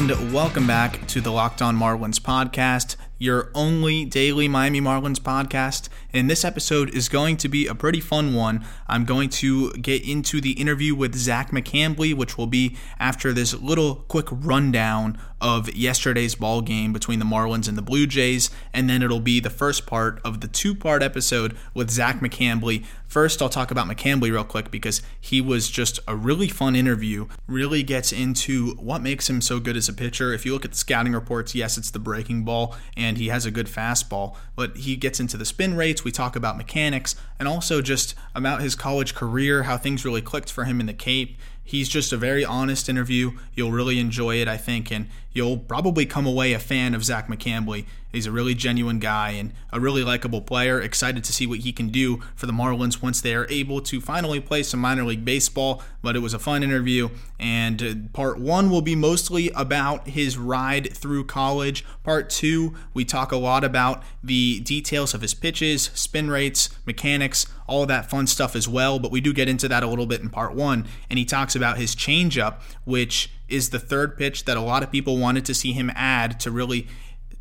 and welcome back to the Locked On Marlins podcast, your only daily Miami Marlins podcast. And this episode is going to be a pretty fun one. I'm going to get into the interview with Zach McCambley, which will be after this little quick rundown of yesterday's ball game between the Marlins and the Blue Jays, and then it'll be the first part of the two-part episode with Zach McCambley. First, I'll talk about McCambley real quick because he was just a really fun interview. Really gets into what makes him so good as a pitcher. If you look at the scouting reports, yes, it's the breaking ball, and he has a good fastball, but he gets into the spin rates. We talk about mechanics and also just about his college career, how things really clicked for him in the Cape He's just a very honest interview. You'll really enjoy it, I think, and you'll probably come away a fan of Zach McCambley. He's a really genuine guy and a really likable player. Excited to see what he can do for the Marlins once they are able to finally play some minor league baseball. But it was a fun interview, and uh, part one will be mostly about his ride through college. Part two, we talk a lot about the details of his pitches, spin rates, mechanics, all that fun stuff as well. But we do get into that a little bit in part one, and he talks about his changeup, which is the third pitch that a lot of people wanted to see him add to really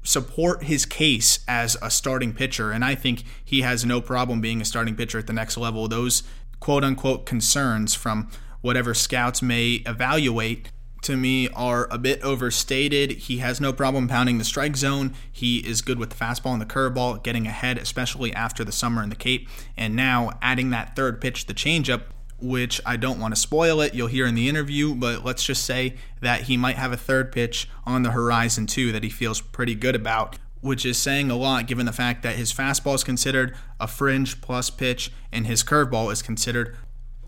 support his case as a starting pitcher. And I think he has no problem being a starting pitcher at the next level. Those quote unquote concerns from whatever scouts may evaluate to me are a bit overstated. He has no problem pounding the strike zone. He is good with the fastball and the curveball, getting ahead, especially after the summer in the Cape. And now adding that third pitch, the changeup, which I don't want to spoil it. You'll hear in the interview, but let's just say that he might have a third pitch on the horizon too that he feels pretty good about. Which is saying a lot given the fact that his fastball is considered a fringe plus pitch and his curveball is considered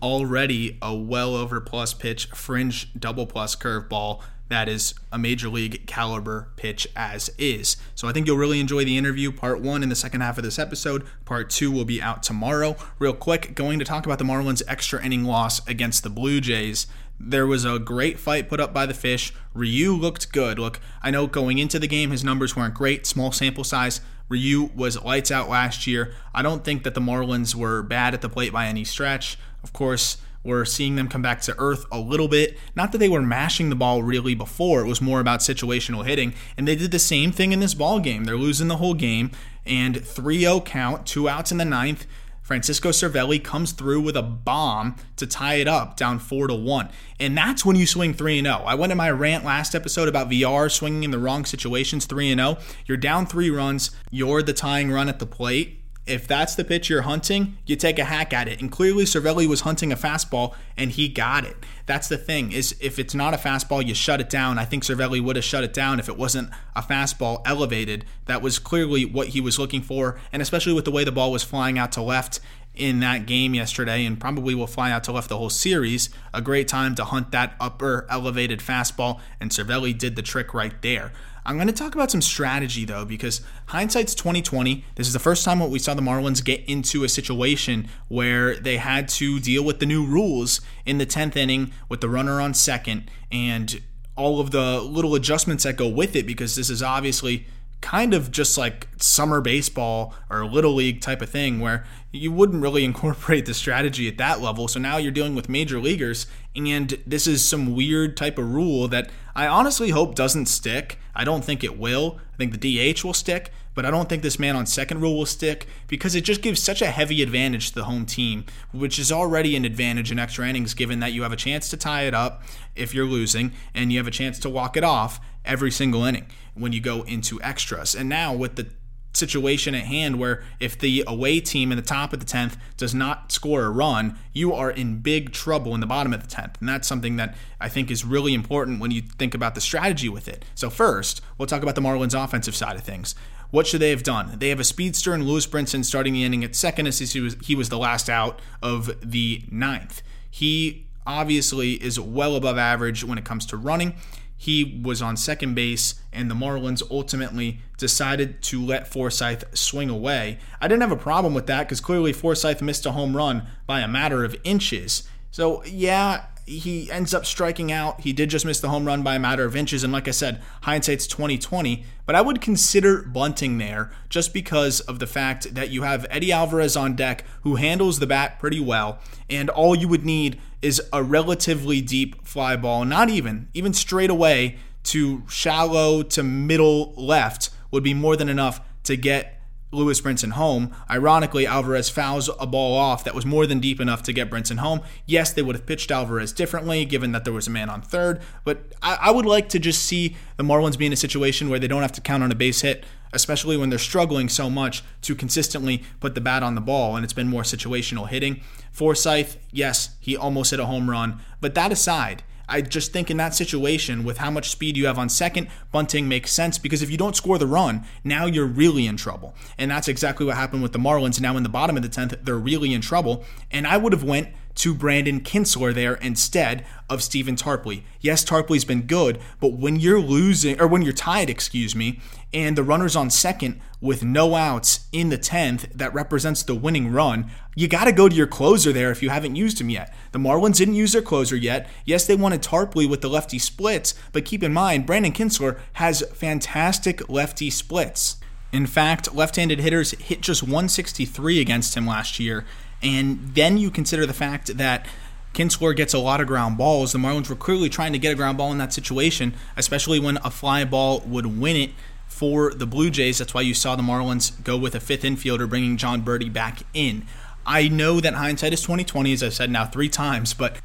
already a well over plus pitch, fringe double plus curveball that is a major league caliber pitch as is. So I think you'll really enjoy the interview. Part one in the second half of this episode. Part two will be out tomorrow. Real quick, going to talk about the Marlins' extra inning loss against the Blue Jays. There was a great fight put up by the fish. Ryu looked good. Look, I know going into the game, his numbers weren't great, small sample size. Ryu was lights out last year. I don't think that the Marlins were bad at the plate by any stretch. Of course, we're seeing them come back to earth a little bit. Not that they were mashing the ball really before, it was more about situational hitting. And they did the same thing in this ball game. They're losing the whole game, and 3 0 count, two outs in the ninth. Francisco Cervelli comes through with a bomb to tie it up down 4 to 1. And that's when you swing 3 0. I went in my rant last episode about VR swinging in the wrong situations 3 0. You're down 3 runs, you're the tying run at the plate if that's the pitch you're hunting, you take a hack at it. And clearly Cervelli was hunting a fastball and he got it. That's the thing is if it's not a fastball, you shut it down. I think Cervelli would have shut it down if it wasn't a fastball elevated. That was clearly what he was looking for, and especially with the way the ball was flying out to left in that game yesterday and probably will fly out to left the whole series. A great time to hunt that upper elevated fastball, and Cervelli did the trick right there. I'm going to talk about some strategy though, because hindsight's 2020. This is the first time we saw the Marlins get into a situation where they had to deal with the new rules in the 10th inning with the runner on second and all of the little adjustments that go with it, because this is obviously kind of just like summer baseball or little league type of thing where you wouldn't really incorporate the strategy at that level. So now you're dealing with major leaguers, and this is some weird type of rule that I honestly hope doesn't stick. I don't think it will. I think the DH will stick, but I don't think this man on second rule will stick because it just gives such a heavy advantage to the home team, which is already an advantage in extra innings given that you have a chance to tie it up if you're losing and you have a chance to walk it off every single inning when you go into extras. And now with the situation at hand where if the away team in the top of the 10th does not score a run, you are in big trouble in the bottom of the 10th. And that's something that I think is really important when you think about the strategy with it. So, first, we'll talk about the Marlins' offensive side of things. What should they have done? They have a speedster in Lewis Brinson starting the inning at second as he was, he was the last out of the ninth. He obviously is well above average when it comes to running he was on second base, and the Marlins ultimately decided to let Forsythe swing away. I didn't have a problem with that because clearly Forsythe missed a home run by a matter of inches. So, yeah, he ends up striking out. He did just miss the home run by a matter of inches. And like I said, hindsight's 2020. But I would consider bunting there just because of the fact that you have Eddy Alvarez on deck who handles the bat pretty well. And all you would need is a relatively deep fly ball, not even, even straight away to shallow to middle left would be more than enough to get Lewis Brinson home. Ironically, Alvarez fouls a ball off that was more than deep enough to get Brinson home. Yes, they would have pitched Alvarez differently given that there was a man on third, but I, I would like to just see the Marlins be in a situation where they don't have to count on a base hit, especially when they're struggling so much to consistently put the bat on the ball, and it's been more situational hitting. Forsythe, yes, he almost hit a home run, but that aside, I just think in that situation, with how much speed you have on second, bunting makes sense because if you don't score the run, now you're really in trouble. And that's exactly what happened with the Marlins. Now in the bottom of the 10th, they're really in trouble. And I would have went to Brandon Kintzler there instead of Stephen Tarpley. Yes, Tarpley's been good, but when you're losing, or when you're tied, excuse me, and the runner's on second with no outs in the 10th that represents the winning run, you got to go to your closer there if you haven't used him yet. The Marlins didn't use their closer yet. Yes, they wanted Tarpley with the lefty splits, but keep in mind, Brandon Kintzler has fantastic lefty splits. In fact, left handed hitters hit just 163 against him last year, and then you consider the fact that Kintzler gets a lot of ground balls. The Marlins were clearly trying to get a ground ball in that situation, especially when a fly ball would win it for the Blue Jays. That's why you saw the Marlins go with a fifth infielder, bringing Jon Berti back in. I know that hindsight is 2020, as I've said now three times, but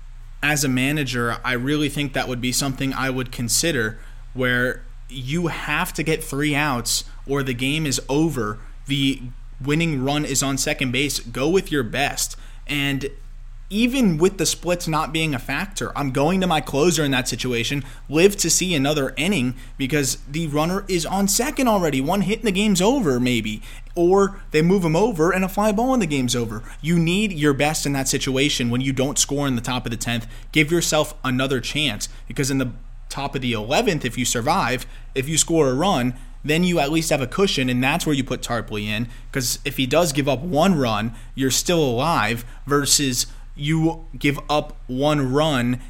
as a manager, I really think that would be something I would consider where you have to get three outs or the game is over. The winning run is on second base, go with your best. And even with the splits not being a factor, I'm going to my closer in that situation, live to see another inning because the runner is on second already. One hit and the game's over, maybe. Or they move him over and a fly ball and the game's over. You need your best in that situation when you don't score in the top of the 10th. Give yourself another chance because in the top of the 11th, if you survive, if you score a run, then you at least have a cushion, and that's where you put Tarpley in. Because if he does give up one run, you're still alive, versus you give up one run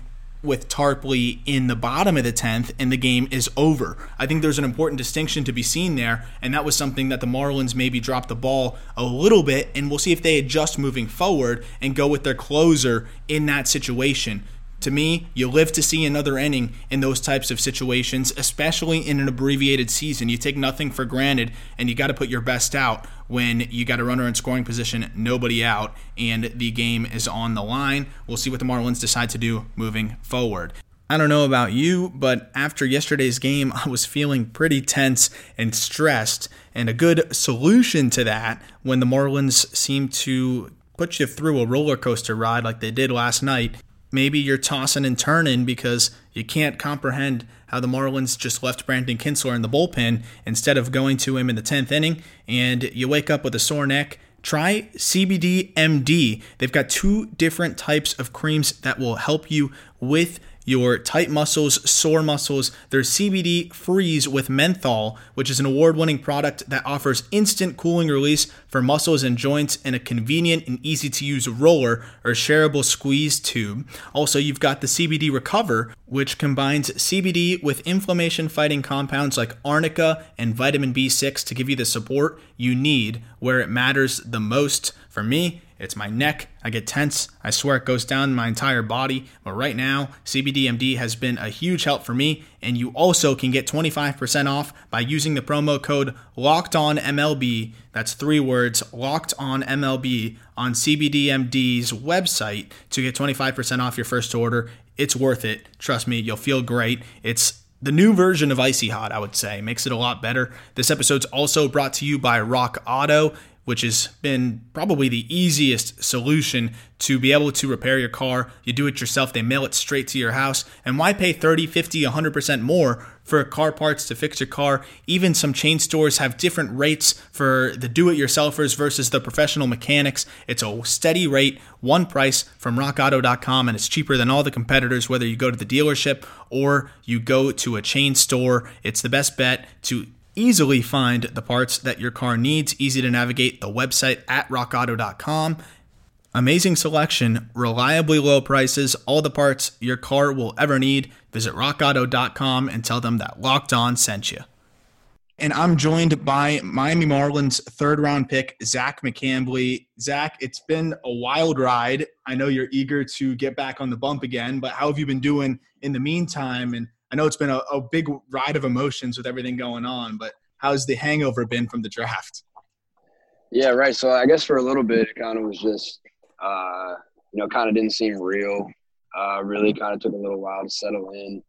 with Tarpley in the bottom of the 10th and the game is over. I think there's an important distinction to be seen there, and that was something that the Marlins maybe dropped the ball a little bit, and we'll see if they adjust moving forward and go with their closer in that situation. To me, you live to see another inning in those types of situations, especially in an abbreviated season. You take nothing for granted, and you got to put your best out when you got a runner in scoring position, nobody out, and the game is on the line. We'll see what the Marlins decide to do moving forward. I don't know about you, but after yesterday's game, I was feeling pretty tense and stressed. And a good solution to that, when the Marlins seem to put you through a roller coaster ride like they did last night, maybe you're tossing and turning because you can't comprehend how the Marlins just left Brandon Kintzler in the bullpen instead of going to him in the 10th inning, and you wake up with a sore neck. Try CBD MD. They've got two different types of creams that will help you with your tight muscles, sore muscles. There's CBD Freeze with menthol, which is an award winning product that offers instant cooling release for muscles and joints in a convenient and easy to use roller or shareable squeeze tube. Also, you've got the CBD Recover, which combines CBD with inflammation fighting compounds like arnica and vitamin B6 to give you the support you need where it matters the most. For me, it's my neck. I get tense. I swear it goes down my entire body. But right now, CBDMD has been a huge help for me. And you also can get 25% off by using the promo code Locked On MLB. That's three words, Locked On MLB, on CBDMD's website to get 25% off your first order. It's worth it. Trust me, you'll feel great. It's the new version of Icy Hot, I would say, makes it a lot better. This episode's also brought to you by Rock Auto which has been probably the easiest solution to be able to repair your car. You do it yourself, they mail it straight to your house. And why pay 30, 50, 100% more for car parts to fix your car? Even some chain stores have different rates for the do it yourselfers versus the professional mechanics. It's a steady rate, one price from rockauto.com, and it's cheaper than all the competitors, whether you go to the dealership or you go to a chain store. It's the best bet to easily find the parts that your car needs. Easy to navigate the website at rockauto.com. Amazing selection, reliably low prices, all the parts your car will ever need. Visit rockauto.com and tell them that Locked On sent you. And I'm joined by Miami Marlins third round pick, Zach McCambley. Zach, it's been a wild ride. I know you're eager to get back on the bump again, but how have you been doing in the meantime? And I know it's been a, a big ride of emotions with everything going on, but how's the hangover been from the draft? Yeah, right. So I guess for a little bit, it kind of was just, uh, you know, kind of didn't seem real. Uh, really kind of took a little while to settle in.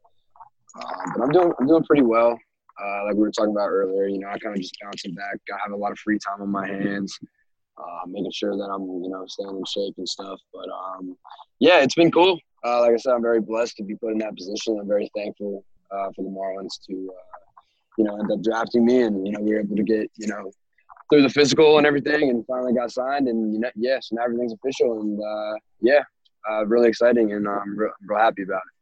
Um, but I'm doing, I'm doing pretty well. Uh, like we were talking about earlier, you know, I kind of just bouncing back. I have a lot of free time on my hands, uh, making sure that I'm, you know, staying in shape and stuff. But um, yeah, it's been cool. Uh, like I said, I'm very blessed to be put in that position. I'm very thankful uh, for the Marlins to, uh, you know, end up drafting me, and you know, we were able to get, you know, through the physical and everything, and finally got signed. And you know, so now everything's official, and uh, yeah, really exciting, and I'm real, real happy about it.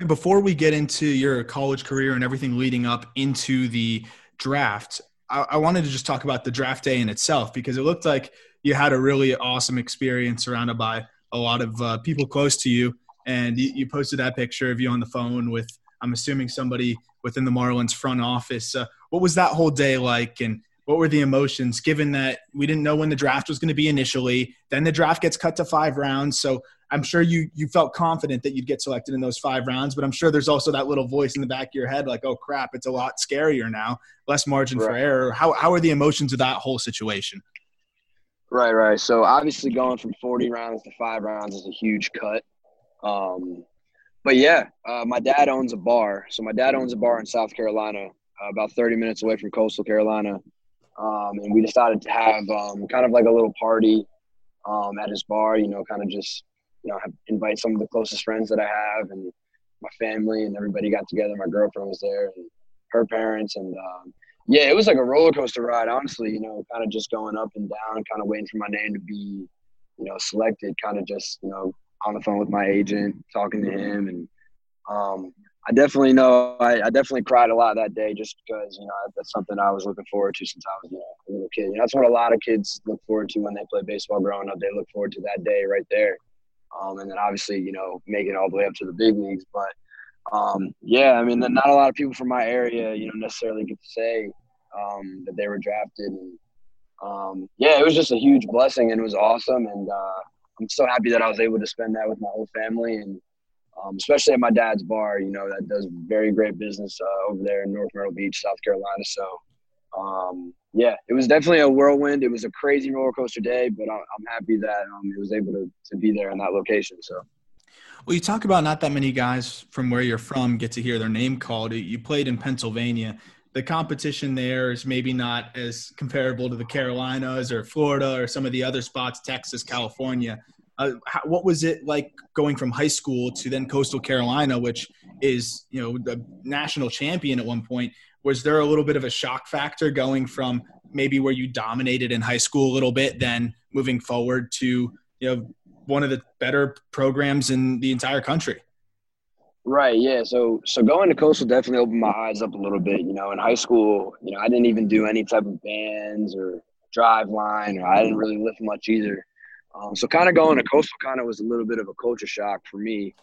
And before we get into your college career and everything leading up into the draft, I, I wanted to just talk about the draft day in itself because it looked like you had a really awesome experience surrounded by a lot of uh, people close to you. And you, you, posted that picture of you on the phone with, I'm assuming, somebody within the Marlins front office. Uh, what was that whole day like? And what were the emotions given that we didn't know when the draft was going to be initially then the draft gets cut to five rounds so i'm sure you you felt confident that you'd get selected in those five rounds but i'm sure there's also that little voice in the back of your head like oh crap it's a lot scarier now less margin right. for error how, how are the emotions of that whole situation right right so obviously going from 40 rounds to five rounds is a huge cut um, but yeah uh, my dad owns a bar so my dad owns a bar in south carolina uh, about 30 minutes away from coastal carolina um, and we decided to have um, kind of like a little party um, at his bar. You know, kind of just you know have, invite some of the closest friends that I have and my family, and everybody got together. My girlfriend was there and her parents, and um, yeah, it was like a roller coaster ride. Honestly, you know, kind of just going up and down, kind of waiting for my name to be you know selected. Kind of just you know on the phone with my agent, talking to him, and um, I definitely know I, I, definitely cried a lot that day just because you know that's something I was looking forward to since I was you know a little kid. You know, that's what a lot of kids look forward to when they play baseball growing up. They look forward to that day right there, um, and then obviously you know making all the way up to the big leagues. But um, yeah, I mean, not a lot of people from my area you know necessarily get to say um, that they were drafted. And um, yeah, it was just a huge blessing and it was awesome. And uh, I'm so happy that I was able to spend that with my whole family and um, especially at my dad's bar, you know, that does very great business uh, over there in North Myrtle Beach, South Carolina. So, um, yeah, it was definitely a whirlwind. It was a crazy roller coaster day, but I'm happy that um, it was able to, to be there in that location. So. Well, you talk about not that many guys from where you're from get to hear their name called. You played in Pennsylvania. The competition there is maybe not as comparable to the Carolinas or Florida or some of the other spots, Texas, California. Uh, how, what was it like going from high school to then Coastal Carolina, which is you know the national champion at one point? Was there a little bit of a shock factor going from maybe where you dominated in high school a little bit, then moving forward to you know one of the better programs in the entire country? Right. Yeah. So so going to Coastal definitely opened my eyes up a little bit. You know, in high school, you know, I didn't even do any type of bands or Driveline, or I didn't really lift much either. Um, so kind of going to coastal kind of was a little bit of a culture shock for me.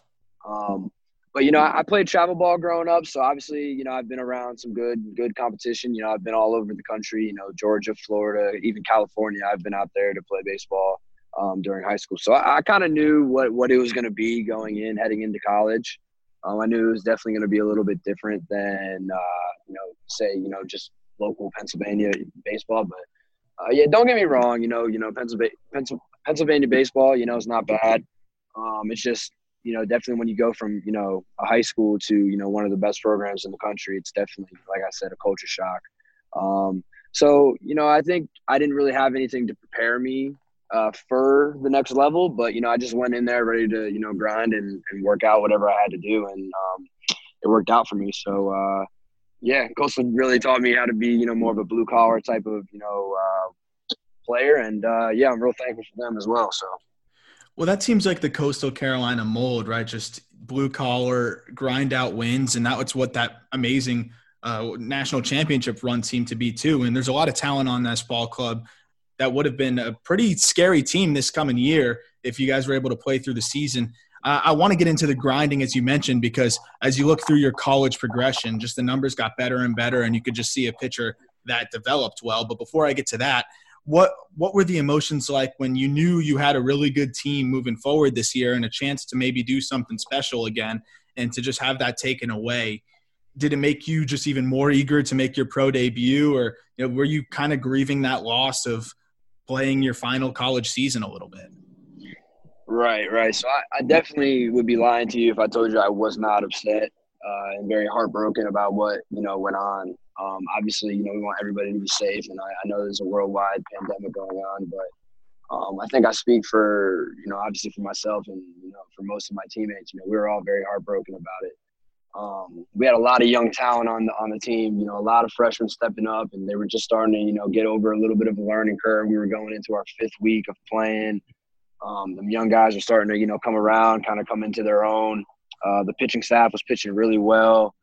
Um, but you know, I, I, played travel ball growing up, so obviously, you know, I've been around some good good competition. You know, I've been all over the country. You know, Georgia, Florida, even California. I've been out there to play baseball um, during high school, so I, I kind of knew what what it was going to be going in, heading into college. Um, I knew it was definitely going to be a little bit different than uh, you know, say you know, just local Pennsylvania baseball, but. Uh, yeah, don't get me wrong. You know, you know, Pennsylvania, Pennsylvania baseball, you know, is not bad. Um, it's just, you know, definitely when you go from, you know, a high school to, you know, one of the best programs in the country, it's definitely, like I said, a culture shock. Um, so, you know, I think I didn't really have anything to prepare me uh, for the next level, but, you know, I just went in there ready to, you know, grind and, and work out whatever I had to do. And um, it worked out for me. So, uh, yeah, Coastal really taught me how to be, you know, more of a blue collar type of, you know, uh, player, and uh, yeah, I'm real thankful for them as well. So. Well, that seems like the Coastal Carolina mold, right? Just blue collar, grind out wins, and that was what that amazing uh, national championship run seemed to be too. And there's a lot of talent on this ball club that would have been a pretty scary team this coming year if you guys were able to play through the season. Uh, I want to get into the grinding as you mentioned because as you look through your college progression, just the numbers got better and better, and you could just see a pitcher that developed well. But before I get to that, what what were the emotions like when you knew you had a really good team moving forward this year and a chance to maybe do something special again and to just have that taken away did it make you just even more eager to make your pro debut or you know were you kind of grieving that loss of playing your final college season a little bit right right so i, I definitely would be lying to you if i told you i was not upset uh, and very heartbroken about what you know went on um, obviously you know we want everybody to be safe and I, I know there's a worldwide pandemic going on but um, I think I speak for you know obviously for myself and you know for most of my teammates. You know we were all very heartbroken about it. Um, we had a lot of young talent on the on the team. You know, a lot of freshmen stepping up, and they were just starting to you know get over a little bit of a learning curve. We were going into our fifth week of playing. Um, the young guys are starting to you know come around, kind of come into their own. Uh, the pitching staff was pitching really well.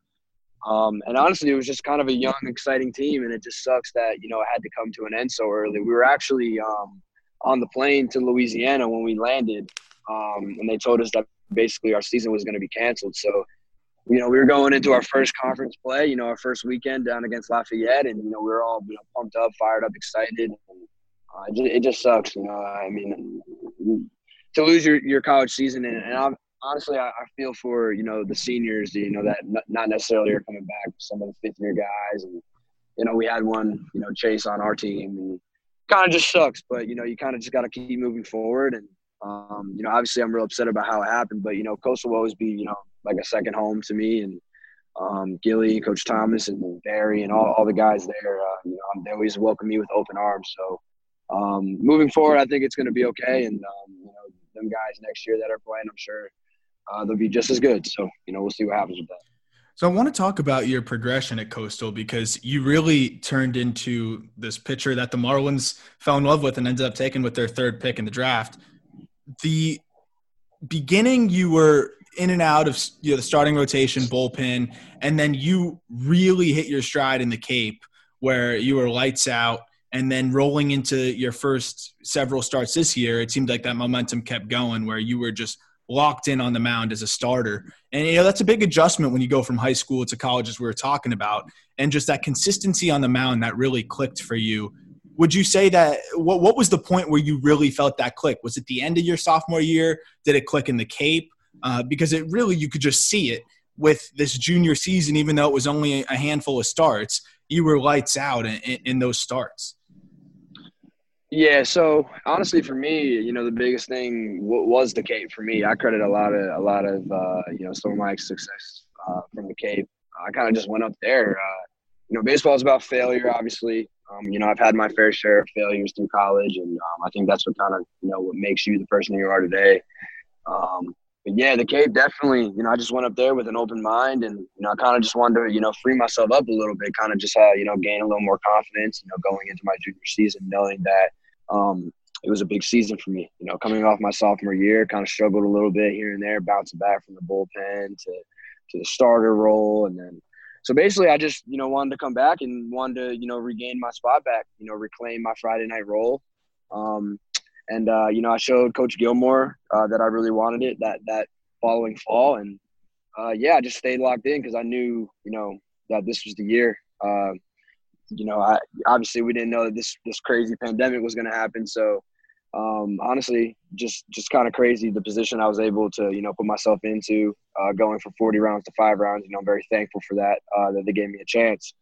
Um, and honestly, it was just kind of a young, exciting team, and it just sucks that you know it had to come to an end so early. We were actually um, on the plane to Louisiana when we landed, um, and they told us that basically our season was going to be canceled. So you know, we were going into our first conference play, you know, our first weekend down against Lafayette, and you know, we were all you know pumped up, fired up, excited. Uh, it, just, it, just, sucks, you know. I mean, to lose your, your college season, and, and honestly, I, I, feel for you know the seniors, you know, that not necessarily are coming back. Some of the fifth year guys, and you know, we had one, you know, Chase on our team, and kind of just sucks. But you know, you kind of just got to keep moving forward, and um, you know, obviously, I'm real upset about how it happened, but you know, Coastal will always be, you know like a second home to me. And um, Gilly, Coach Thomas, and Barry, and all, all the guys there, uh, you know, they always welcome me with open arms. So um, moving forward, I think it's going to be okay. And um, you know, them guys next year that are playing, I'm sure uh, they'll be just as good. So you know, we'll see what happens with that. So I want to talk about your progression at Coastal because you really turned into this pitcher that the Marlins fell in love with and ended up taking with their third pick in the draft. The beginning, you were in and out of you know, the starting rotation, bullpen, and then you really hit your stride in the Cape where you were lights out. And then rolling into your first several starts this year, it seemed like that momentum kept going where you were just locked in on the mound as a starter. And, you know, that's a big adjustment when you go from high school to college, as we were talking about. And just that consistency on the mound that really clicked for you. Would you say that what, what was the point where you really felt that click? Was it the end of your sophomore year? Did it click in the Cape? Uh, because it really you could just see it with this junior season, even though it was only a handful of starts, you were lights out in, in, those starts. Yeah, so honestly, for me, you know, the biggest thing was the Cape. For me, I credit a lot of a lot of uh, you know some of my success uh, from the Cape. I kind of just went up there. Uh, you know, baseball is about failure, obviously. Um, you know, I've had my fair share of failures through college, and um, I think that's what kind of you know what makes you the person you are today. Um, but yeah, the Cape definitely. You know, I just went up there with an open mind, and you know, I kind of just wanted to, you know, free myself up a little bit, kind of just, uh, you know, gain a little more confidence. You know, going into my junior season, knowing that um, it was a big season for me. You know, coming off my sophomore year, kind of struggled a little bit here and there, bouncing back from the bullpen to to the starter role, and then so basically, I just you know wanted to come back and wanted to you know regain my spot back, you know, reclaim my Friday night role. Um, and uh, you know, I showed Coach Gilmore uh, that I really wanted it that that following fall, and uh, yeah, I just stayed locked in because I knew, you know, that this was the year. Uh, you know, I obviously we didn't know that this this crazy pandemic was going to happen, so um, honestly, just just kind of crazy the position I was able to you know put myself into, uh, going from 40 rounds to five rounds. You know, I'm very thankful for that uh, that they gave me a chance.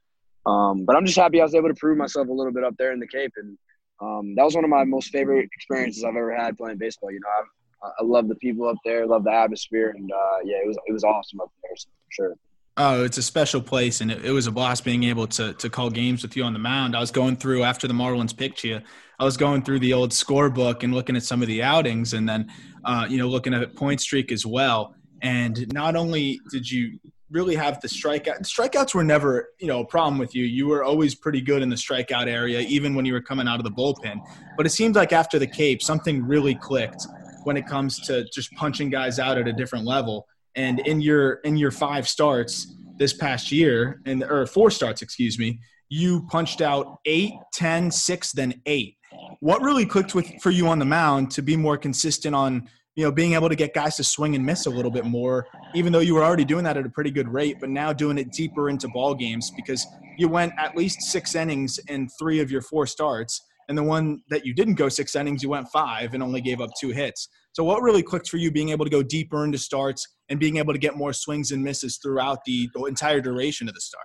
Um, but I'm just happy I was able to prove myself a little bit up there in the Cape, and um, that was one of my most favorite experiences I've ever had playing baseball. You know, I, I love the people up there, love the atmosphere, and uh, yeah, it was it was awesome up there so for sure. Oh, it's a special place, and it, it, was a blast being able to to call games with you on the mound. I was going through after the Marlins picked you. I was going through the old scorebook and looking at some of the outings, and then uh, you know looking at Pointstreak as well. And not only did you really have the strikeout. Strikeouts were never, you know, a problem with you. You were always pretty good in the strikeout area, even when you were coming out of the bullpen. But it seems like after the Cape, something really clicked when it comes to just punching guys out at a different level. And in your in your five starts this past year, and or four starts, excuse me, you punched out eight, ten, six, then eight. What really clicked with for you on the mound to be more consistent on you know, being able to get guys to swing and miss a little bit more, even though you were already doing that at a pretty good rate, but now doing it deeper into ball games because you went at least six innings in three of your four starts, and the one that you didn't go six innings, you went five and only gave up two hits. So, what really clicked for you being able to go deeper into starts and being able to get more swings and misses throughout the, entire duration of the start?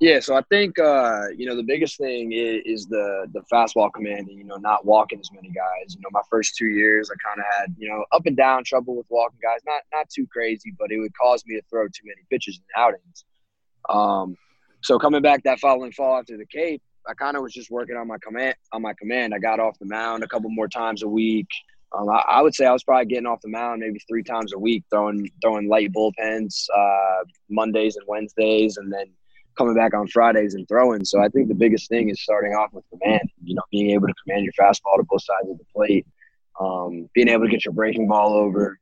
Yeah, so I think uh, you know the biggest thing is, is, the the fastball command. And, you know, not walking as many guys. You know, my first two years, I kind of had you know up and down trouble with walking guys. Not not too crazy, but it would cause me to throw too many pitches in outings. Um, so coming back that following fall after the Cape, I kind of was just working on my command. On my command, I got off the mound a couple more times a week. Um, I, I, would say I was probably getting off the mound maybe three times a week, throwing throwing light bullpens uh, Mondays and Wednesdays, and then coming back on Fridays and throwing. So I think the biggest thing is starting off with command. You know, being able to command your fastball to both sides of the plate, um, being able to get your breaking ball over.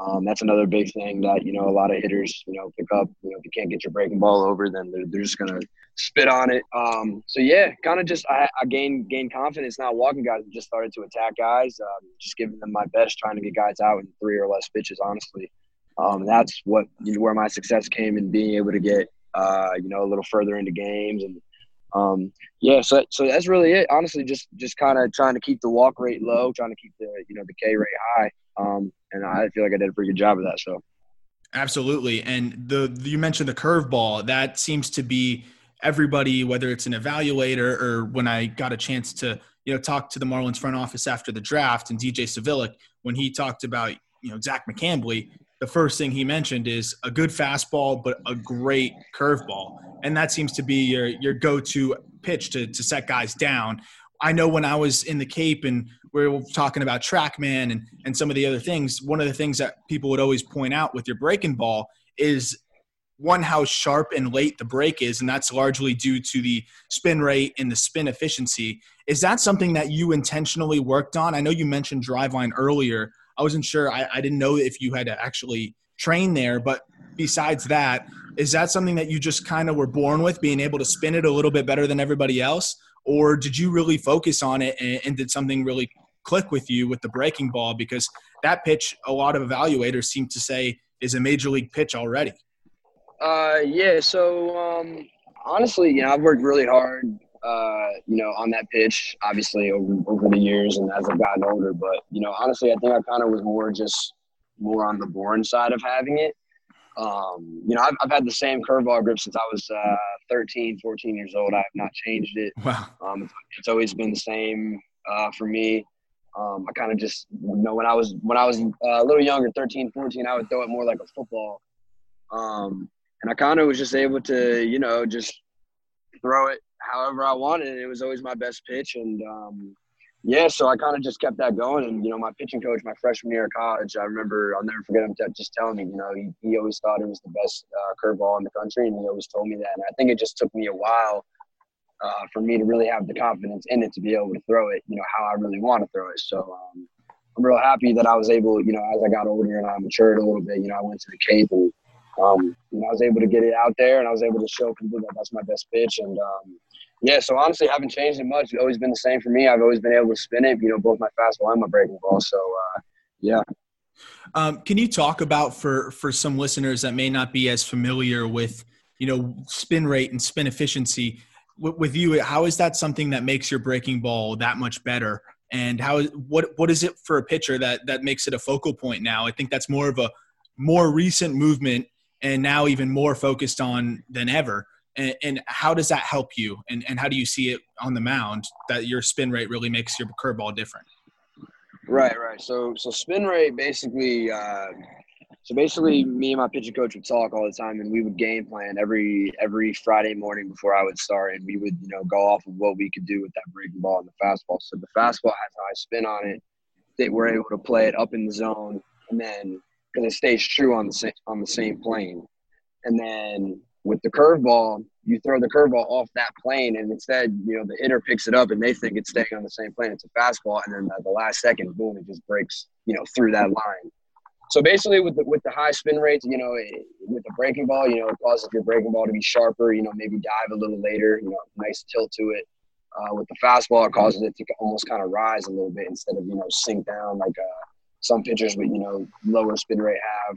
Um, that's another big thing that you know a lot of hitters you know pick up. You know, if you can't get your breaking ball over, then they're, they're just gonna spit on it. Um, so yeah, kind of just I, I gained gained confidence not walking guys. Just started to attack guys, um, just giving them my best, trying to get guys out in three or less pitches. Honestly, um, that's what you know, where my success came in being able to get uh, you know, a little further into games and um, yeah, so so that's really it. Honestly, just just kind of trying to keep the walk rate low, trying to keep the you know the K rate high, um, and I feel like I did a pretty good job of that. So absolutely, and the you mentioned the curveball that seems to be everybody, whether it's an evaluator or when I got a chance to you know talk to the Marlins front office after the draft and DJ Svihlik when he talked about you know Zach McCambley, the first thing he mentioned is a good fastball, but a great curveball. And that seems to be your, your go to pitch to, to set guys down. I know when I was in the Cape and we were talking about TrackMan and, and some of the other things, one of the things that people would always point out with your breaking ball is one, how sharp and late the break is. And that's largely due to the spin rate and the spin efficiency. Is that something that you intentionally worked on? I know you mentioned driveline earlier I wasn't sure. I, I didn't know if you had to actually train there. But besides that, is that something that you just kind of were born with, being able to spin it a little bit better than everybody else? Or did you really focus on it and, and did something really click with you with the breaking ball? Because that pitch, a lot of evaluators seem to say is a major league pitch already. Uh, yeah. So um, honestly, you know, I've worked really hard uh, you know, on that pitch, obviously over, over the years and as I've gotten older. But, you know, honestly, I think I kind of was more just more on the born side of having it. Um, you know, I've, I've had the same curveball grip since I was uh, 13, 14 years old. I have not changed it. Wow. Um, it's always been the same uh, for me. Um, I kind of just, you know, when I was when I was uh, a little younger, 13, 14, I would throw it more like a football. Um, and I kind of was just able to, you know, just throw it however I wanted. And it was always my best pitch. And um, yeah, so I kind of just kept that going. And, you know, my pitching coach, my freshman year of college, I remember, I'll never forget him just telling me, you know, he, he always thought it was the best uh, curveball in the country. And he always told me that. And I think it just took me a while uh, for me to really have the confidence in it to be able to throw it, you know, how I really want to throw it. So um, I'm real happy that I was able, you know, as I got older and I matured a little bit, you know, I went to the Cape and, um, you know, I was able to get it out there and I was able to show people that that's my best pitch. And, um, yeah, so honestly, I haven't changed it much. It's always been the same for me. I've always been able to spin it, you know, both my fastball and my breaking ball. So, uh, yeah. Um, can you talk about for for some listeners that may not be as familiar with, you know, spin rate and spin efficiency? With, with you, how is that something that makes your breaking ball that much better? And how what what is it for a pitcher that that makes it a focal point now? I think that's more of a more recent movement and now even more focused on than ever and, and, how does that help you? And, and how do you see it on the mound that your spin rate really makes your curveball different? Right right. So so spin rate basically uh, so basically me and my pitching coach would talk all the time and we would game plan every every friday morning before i would start and we would you know go off of what we could do with that breaking ball and the fastball. So the fastball has high spin on it. That we're able to play it up in the zone and then because it stays true on the same on the same plane. And then with the curveball, you throw the curveball off that plane, and instead, you know, the hitter picks it up, and they think it's staying on the same plane. It's a fastball, and then at the last second, boom, it just breaks, you know, through that line. So basically, with the with the high spin rates, you know, it, with the breaking ball, you know, it causes your breaking ball to be sharper. You know, maybe dive a little later. You know, nice tilt to it. Uh, with the fastball, it causes it to almost kind of rise a little bit instead of you know sink down like uh, some pitchers with you know lower spin rate have.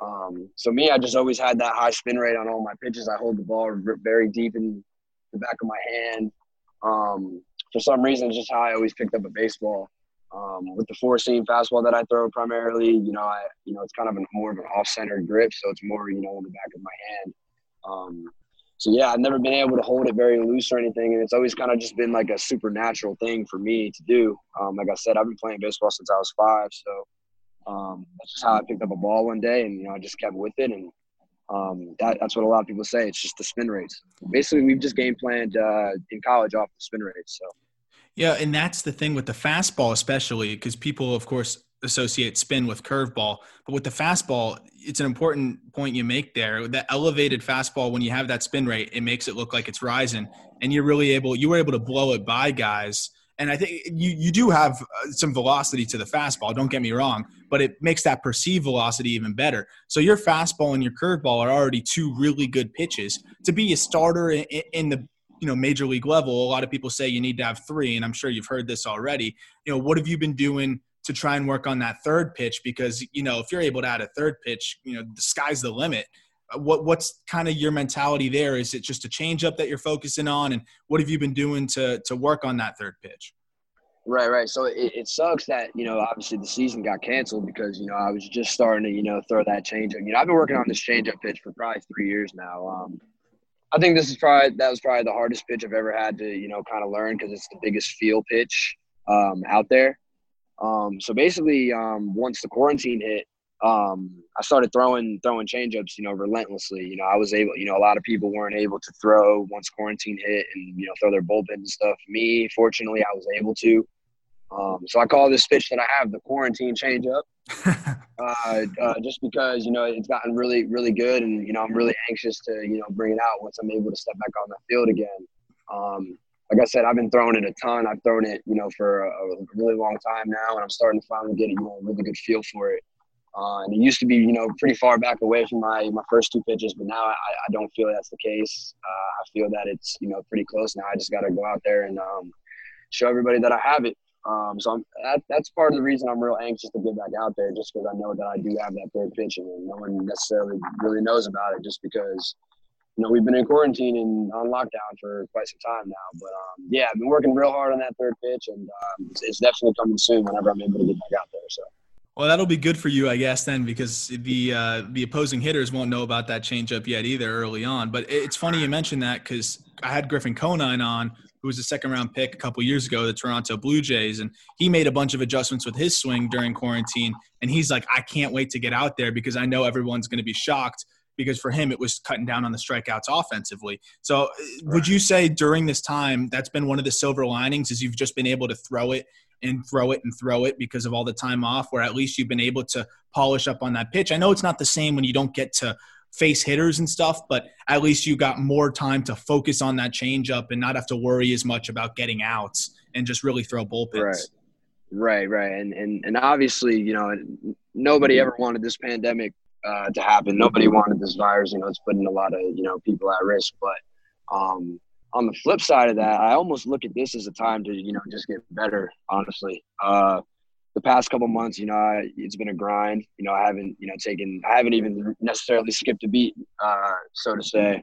Um, so me, I just always had that high spin rate on all my pitches. I hold the ball very deep in the back of my hand. Um, for some reason, it's just how I always picked up a baseball. Um, with the four seam fastball that I throw primarily, you know, I you know it's kind of a, more of an off center grip, so it's more you know in the back of my hand. Um, so yeah, I've never been able to hold it very loose or anything, and it's always kind of just been like a supernatural thing for me to do. Um, like I said, I've been playing baseball since I was five, so um, that's just how I picked up a ball one day, and you know I just kept with it, and um, that, that's what a lot of people say. It's just the spin rates. Basically, we've just game planned uh, in college off the spin rates. So. Yeah, and that's the thing with the fastball, especially because people, of course, associate spin with curveball. But with the fastball, it's an important point you make there. That elevated fastball, when you have that spin rate, it makes it look like it's rising, and you're really able. You were able to blow it by guys, and I think you you do have uh, some velocity to the fastball. Don't get me wrong, but it makes that perceived velocity even better. So your fastball and your curveball are already two really good pitches to be a starter in, in the you know major league level. A lot of people say you need to have three, and I'm sure you've heard this already. You know, what have you been doing? to try and work on that third pitch because you know if you're able to add a third pitch, you know the sky's the limit. What what's kind of your mentality there? Is it just a changeup that you're focusing on, and what have you been doing to to work on that third pitch? Right, right. So it, it sucks that you know obviously the season got canceled because you know I was just starting to you know throw that changeup. You know I've been working on this changeup pitch for probably three years now. Um, I think this is probably that was probably the hardest pitch I've ever had to you know kind of learn because it's the biggest feel pitch um, out there. Um, so basically, um, once the quarantine hit, um, I started throwing throwing changeups, you know, relentlessly. You know, I was able, you know, a lot of people weren't able to throw once quarantine hit and you know throw their bullpen and stuff. Me, fortunately, I was able to. Um, so I call this pitch that I have the quarantine changeup, uh, uh, just because you know it's gotten really really good, and you know I'm really anxious to you know bring it out once I'm able to step back on the field again. Um, like I said, I've been throwing it a ton. I've thrown it, you know, for a, a really long time now, and I'm starting to finally get, you know, a really good feel for it. Uh, and it used to be, you know, pretty far back away from my my first two pitches, but now I, I don't feel that's the case. Uh, I feel that it's, you know, pretty close now. I just got to go out there and um, show everybody that I have it. Um, so I'm, that, that's part of the reason I'm real anxious to get back out there, just because I know that I do have that third pitch, and no one necessarily really knows about it, just because you know, we've been in quarantine and on lockdown for quite some time now. But um, yeah, I've been working real hard on that third pitch, and um, it's, it's, definitely coming soon whenever I'm able to get back out there. So. Well, that'll be good for you, I guess, then, because the uh, the opposing hitters won't know about that changeup yet either early on. But it's funny you mentioned that because I had Griffin Conine on, who was a second round pick a couple years ago, the Toronto Blue Jays, and he made a bunch of adjustments with his swing during quarantine. And he's like, I can't wait to get out there because I know everyone's going to be shocked because for him it was cutting down on the strikeouts offensively. So, uh, would you say during this time that's been one of the silver linings is you've just been able to throw it and throw it and throw it because of all the time off, where at least you've been able to polish up on that pitch. I know it's not the same when you don't get to face hitters and stuff, but at least you got more time to focus on that changeup and not have to worry as much about getting outs and just really throw bullpens. Right. Right, right, and and and obviously, you know, nobody ever wanted this pandemic uh, to happen. Nobody wanted this virus. You know, it's putting a lot of you know people at risk. But um, on the flip side of that, I almost look at this as a time to you know just get better. Honestly, uh, the past couple months, you know, I, it's been a grind. You know, I haven't you know taken, I haven't even necessarily skipped a beat, uh, so to say.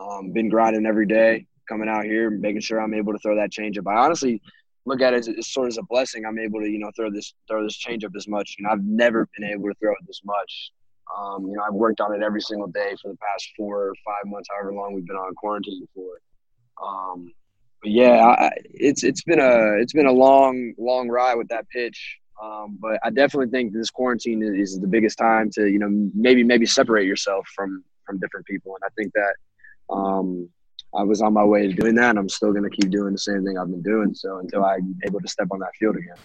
Um, been grinding every day, coming out here, making sure I'm able to throw that changeup. I honestly look at it as, as sort of a blessing. I'm able to, you know, throw this throw this changeup as much. You know, I've never been able to throw it this much. Um, you know, I've worked on it every single day for the past four or five months, however long we've been on quarantine for. Um, but yeah, I, it's it's been a it's been a long long ride with that pitch. Um, but I definitely think this quarantine is the biggest time to you know maybe maybe separate yourself from from different people, and I think that um, I was on my way to doing that, and I'm still going to keep doing the same thing I've been doing. So until I'm able to step on that field again.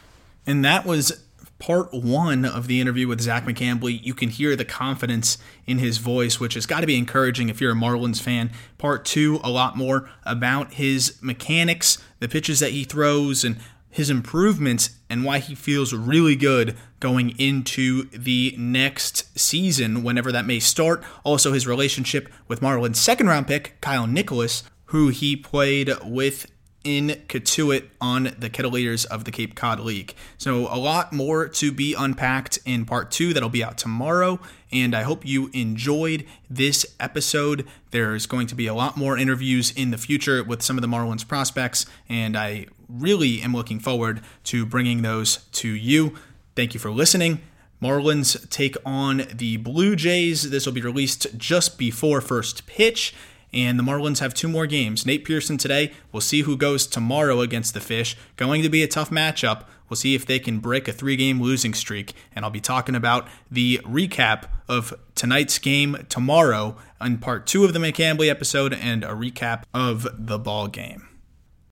And that was part one of the interview with Zach McCambley, you can hear the confidence in his voice, which has got to be encouraging if you're a Marlins fan. Part two, a lot more about his mechanics, the pitches that he throws, and his improvements, and why he feels really good going into the next season, whenever that may start. Also, his relationship with Marlins second round pick, Kyle Nicolas, who he played with in Cotuit on the Kettleers of the Cape Cod League. So, a lot more to be unpacked in part two that'll be out tomorrow. And I hope you enjoyed this episode. There's going to be a lot more interviews in the future with some of the Marlins prospects, and I really am looking forward to bringing those to you. Thank you for listening. Marlins take on the Blue Jays. This will be released just before first pitch. And the Marlins have two more games. Nate Pearson today. We'll see who goes tomorrow against the Fish. Going to be a tough matchup. We'll see if they can break a three game losing streak. And I'll be talking about the recap of tonight's game tomorrow in part two of the McCambley episode and a recap of the ball game.